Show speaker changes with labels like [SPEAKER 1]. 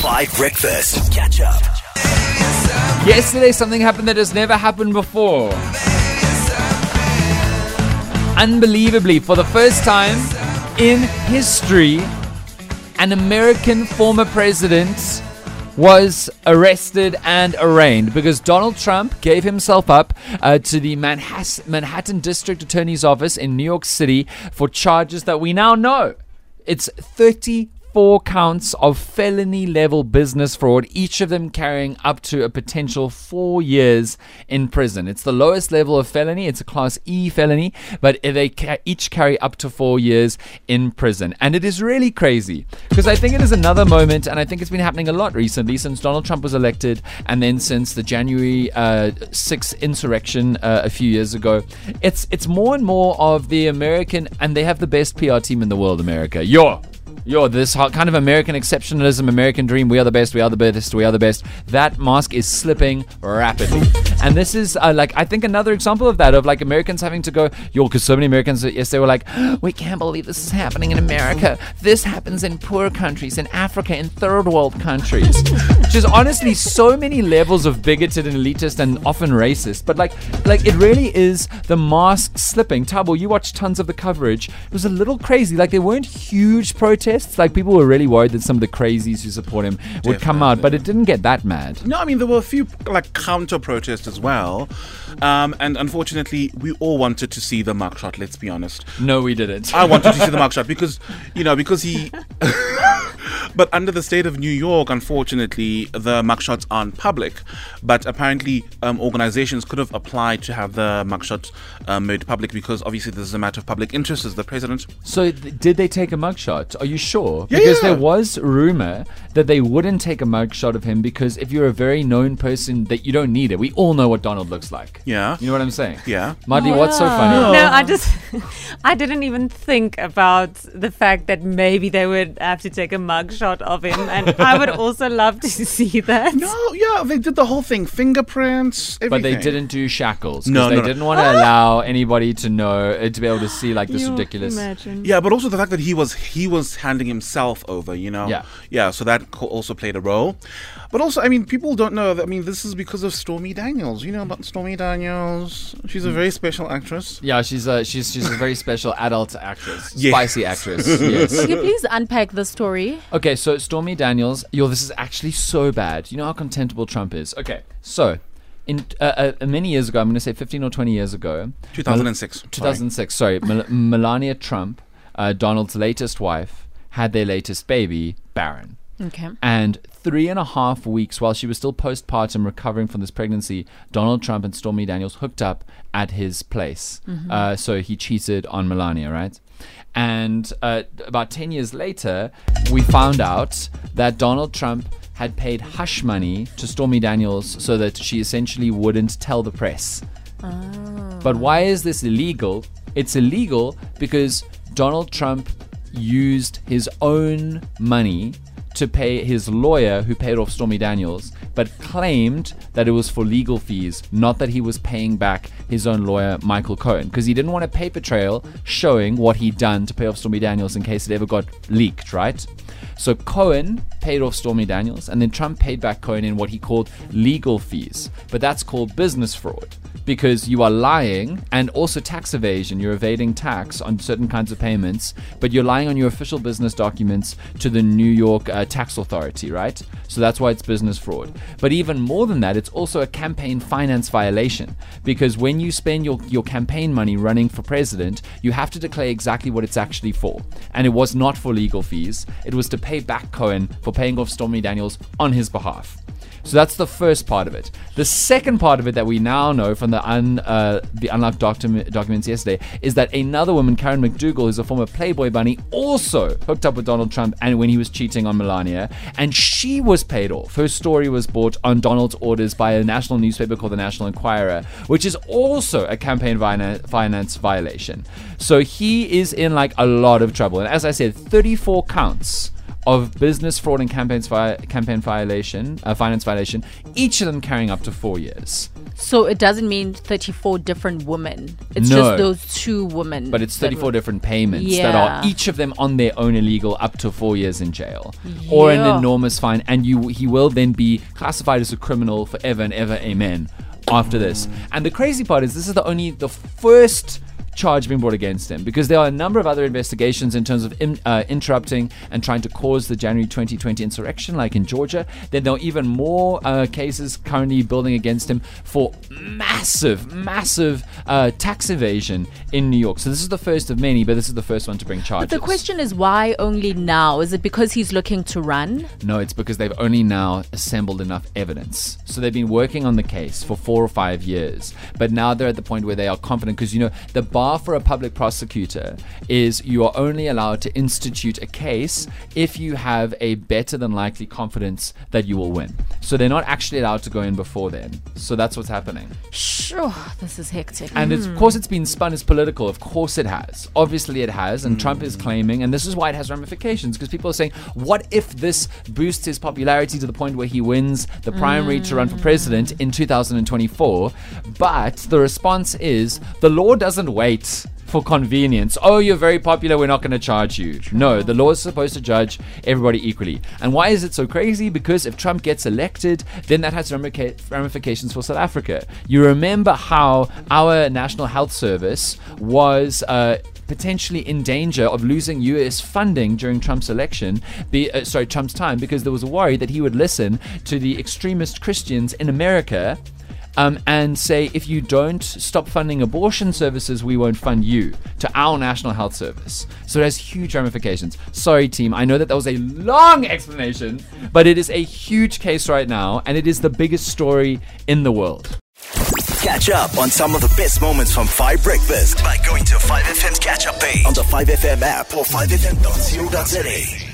[SPEAKER 1] 5 Breakfast. Catch up.
[SPEAKER 2] Yesterday, something happened that has never happened before. Unbelievably, for the first time in history, an American former president was arrested and arraigned because Donald Trump gave himself up uh, to the Manhattan District Attorney's Office in New York City for charges that we now know. It's 30 four counts of felony level business fraud, each of them carrying up to a potential four years in prison. It's the lowest level of felony, it's a class E felony, but they each carry up to four years in prison. And it is really crazy because I think it is another moment, and I think it's been happening a lot recently since Donald Trump was elected and then since the January uh, 6th insurrection uh, a few years ago. It's, it's more and more of the American, and they have the best PR team in the world, America. Yo! Yo, this kind of American exceptionalism, American dream, we are the best, we are the best, we are the best. That mask is slipping rapidly. And this is uh, like, I think another example of that, of like Americans having to go, yo, because so many Americans, yes, they were like, we can't believe this is happening in America. This happens in poor countries, in Africa, in third world countries. Which is honestly so many levels of bigoted and elitist and often racist. But like, like it really is the mask slipping. Tabo, you watched tons of the coverage. It was a little crazy. Like, there weren't huge protests protests. Like people were really worried that some of the crazies who support him would come out, but it didn't get that mad.
[SPEAKER 3] No, I mean there were a few like counter protests as well, um, and unfortunately we all wanted to see the mugshot. Let's be honest.
[SPEAKER 2] No, we didn't.
[SPEAKER 3] I wanted to see the mugshot because you know because he. but under the state of New York, unfortunately, the mugshots aren't public. But apparently, um, organizations could have applied to have the mugshot um, made public because obviously this is a matter of public interest as the president.
[SPEAKER 2] So, th- did they take a mugshot? Are you sure?
[SPEAKER 3] Yeah,
[SPEAKER 2] because
[SPEAKER 3] yeah.
[SPEAKER 2] there was rumor that they wouldn't take a mugshot of him because if you're a very known person, that you don't need it. We all know what Donald looks like.
[SPEAKER 3] Yeah.
[SPEAKER 2] You know what I'm saying?
[SPEAKER 3] Yeah.
[SPEAKER 2] Marty, what's so funny?
[SPEAKER 4] No, I just, I didn't even think about the fact that maybe they would have to take a mugshot of him, and I would also love to see that.
[SPEAKER 3] No, yeah, they did the whole thing, fingerprints, everything.
[SPEAKER 2] But they didn't do shackles.
[SPEAKER 3] No,
[SPEAKER 2] they
[SPEAKER 3] no, no.
[SPEAKER 2] didn't want to allow anybody to know, uh, to be able to see like this
[SPEAKER 4] You
[SPEAKER 2] ridiculous.
[SPEAKER 4] Imagine.
[SPEAKER 3] Yeah, but also the fact that he was he was handing himself over, you know.
[SPEAKER 2] Yeah.
[SPEAKER 3] Yeah. So that co- also played a role. But also, I mean, people don't know. That, I mean, this is because of Stormy Daniels. You know about Stormy Daniels? She's a very special actress.
[SPEAKER 2] Yeah, she's a she's she's a very special adult actress,
[SPEAKER 3] Yeah.
[SPEAKER 2] spicy actress. yes.
[SPEAKER 5] Could you please unpack the story?
[SPEAKER 2] Okay, so Stormy Daniels, yo, this is actually so bad. You know how contemptible Trump is. Okay, so in uh, uh, many years ago, I'm going to say 15 or 20 years ago,
[SPEAKER 3] 2006. sorry.
[SPEAKER 2] 2006. Sorry, Mel- Melania Trump, uh, Donald's latest wife, had their latest baby, Barron.
[SPEAKER 5] Okay.
[SPEAKER 2] And three and a half weeks while she was still postpartum recovering from this pregnancy, Donald Trump and Stormy Daniels hooked up at his place. Uh, so he cheated on Melania, right? And uh, about 10 years later, we found out that Donald Trump had paid hush money to Stormy Daniels so that she essentially wouldn't tell the press. But why is this illegal? It's illegal because Donald Trump used his own money to pay his lawyer who paid off Stormy Daniels, but claimed that it was for legal fees, not that he was paying back his own lawyer, Michael Cohen, because he didn't want a paper trail showing what he'd done to pay off Stormy Daniels in case it ever got leaked, right? So Cohen paid off Stormy Daniels, and then Trump paid back Cohen in what he called legal fees. But that's called business fraud because you are lying and also tax evasion. You're evading tax on certain kinds of payments, but you're lying on your official business documents to the New York uh, tax authority, right? So that's why it's business fraud. But even more than that, it's also a campaign finance violation because when you spend your, your campaign money running for president, you have to declare exactly what it's actually for. And it was not for legal fees, it was to pay back Cohen for paying off Stormy Daniels on his behalf. So that's the first part of it. The second part of it that we now know from the un, uh, the unlocked document, documents yesterday is that another woman, Karen McDougal, who's a former Playboy bunny, also hooked up with Donald Trump and when he was cheating on Melania, and she was paid off. Her story was bought on Donald's orders by a national newspaper called the National Enquirer, which is also a campaign finance violation. So he is in like a lot of trouble. And as I said, 34 counts of business fraud and campaigns vi- campaign violation, uh, finance violation, each of them carrying up to four years.
[SPEAKER 5] So it doesn't mean 34 different women. It's
[SPEAKER 2] No.
[SPEAKER 5] just those two women.
[SPEAKER 2] But it's 34
[SPEAKER 5] were-
[SPEAKER 2] different payments that are each of them on their own illegal up to four years in jail or an enormous fine. And you he will then be classified as a criminal forever and ever. Amen. After this. And the crazy part is this is the only the first charge being brought against him because there are a number of other investigations in terms of in, uh, interrupting and trying to cause the January 2020 insurrection, like in Georgia. Then there are even more uh, cases currently building against him for massive, massive uh, tax evasion in New York. So this is the first of many, but this is the first one to bring charges.
[SPEAKER 5] But the question is why only now? Is it because he's looking to run?
[SPEAKER 2] No, it's because they've only now assembled enough evidence. So they've been working on the case for four or five years, but now they're at the point where they are confident because you know the bar for a public prosecutor is you are only allowed to institute a case if you have a better than likely confidence that you will win. So they're not actually allowed to go in before then. So that's what's happening.
[SPEAKER 5] Sure, this is hectic.
[SPEAKER 2] And it's, of hmm. course, it's been spun as political. Of course, it has. Obviously, it has. And Trump is hmm. claiming, and this is why it has ramifications, because people are saying, what if this boosts his popularity to the point where he wins the primary to run for president in hmm. 2024? But the response is the law doesn't wait for convenience. Oh, you're very popular, we're not going to charge you. No, the law is supposed to judge everybody equally. And why is it so crazy? Because if Trump gets elected, then that has ramifications for South Africa. You remember how our National Health Service was. Uh, potentially in danger of losing US funding during Trump's election, be, uh, sorry, Trump's time, because there was a worry that he would listen to the extremist Christians in America um, and say, if you don't stop funding abortion services, we won't fund you to our National Health Service. So it has huge ramifications. Sorry, team. I know that that was a long explanation, but it is a huge case right now, and it is the biggest story in the world.
[SPEAKER 1] Catch up on some of the best moments from 5 Breakfast by going to 5FM's catch up page on the 5FM app or 5FM.co.za.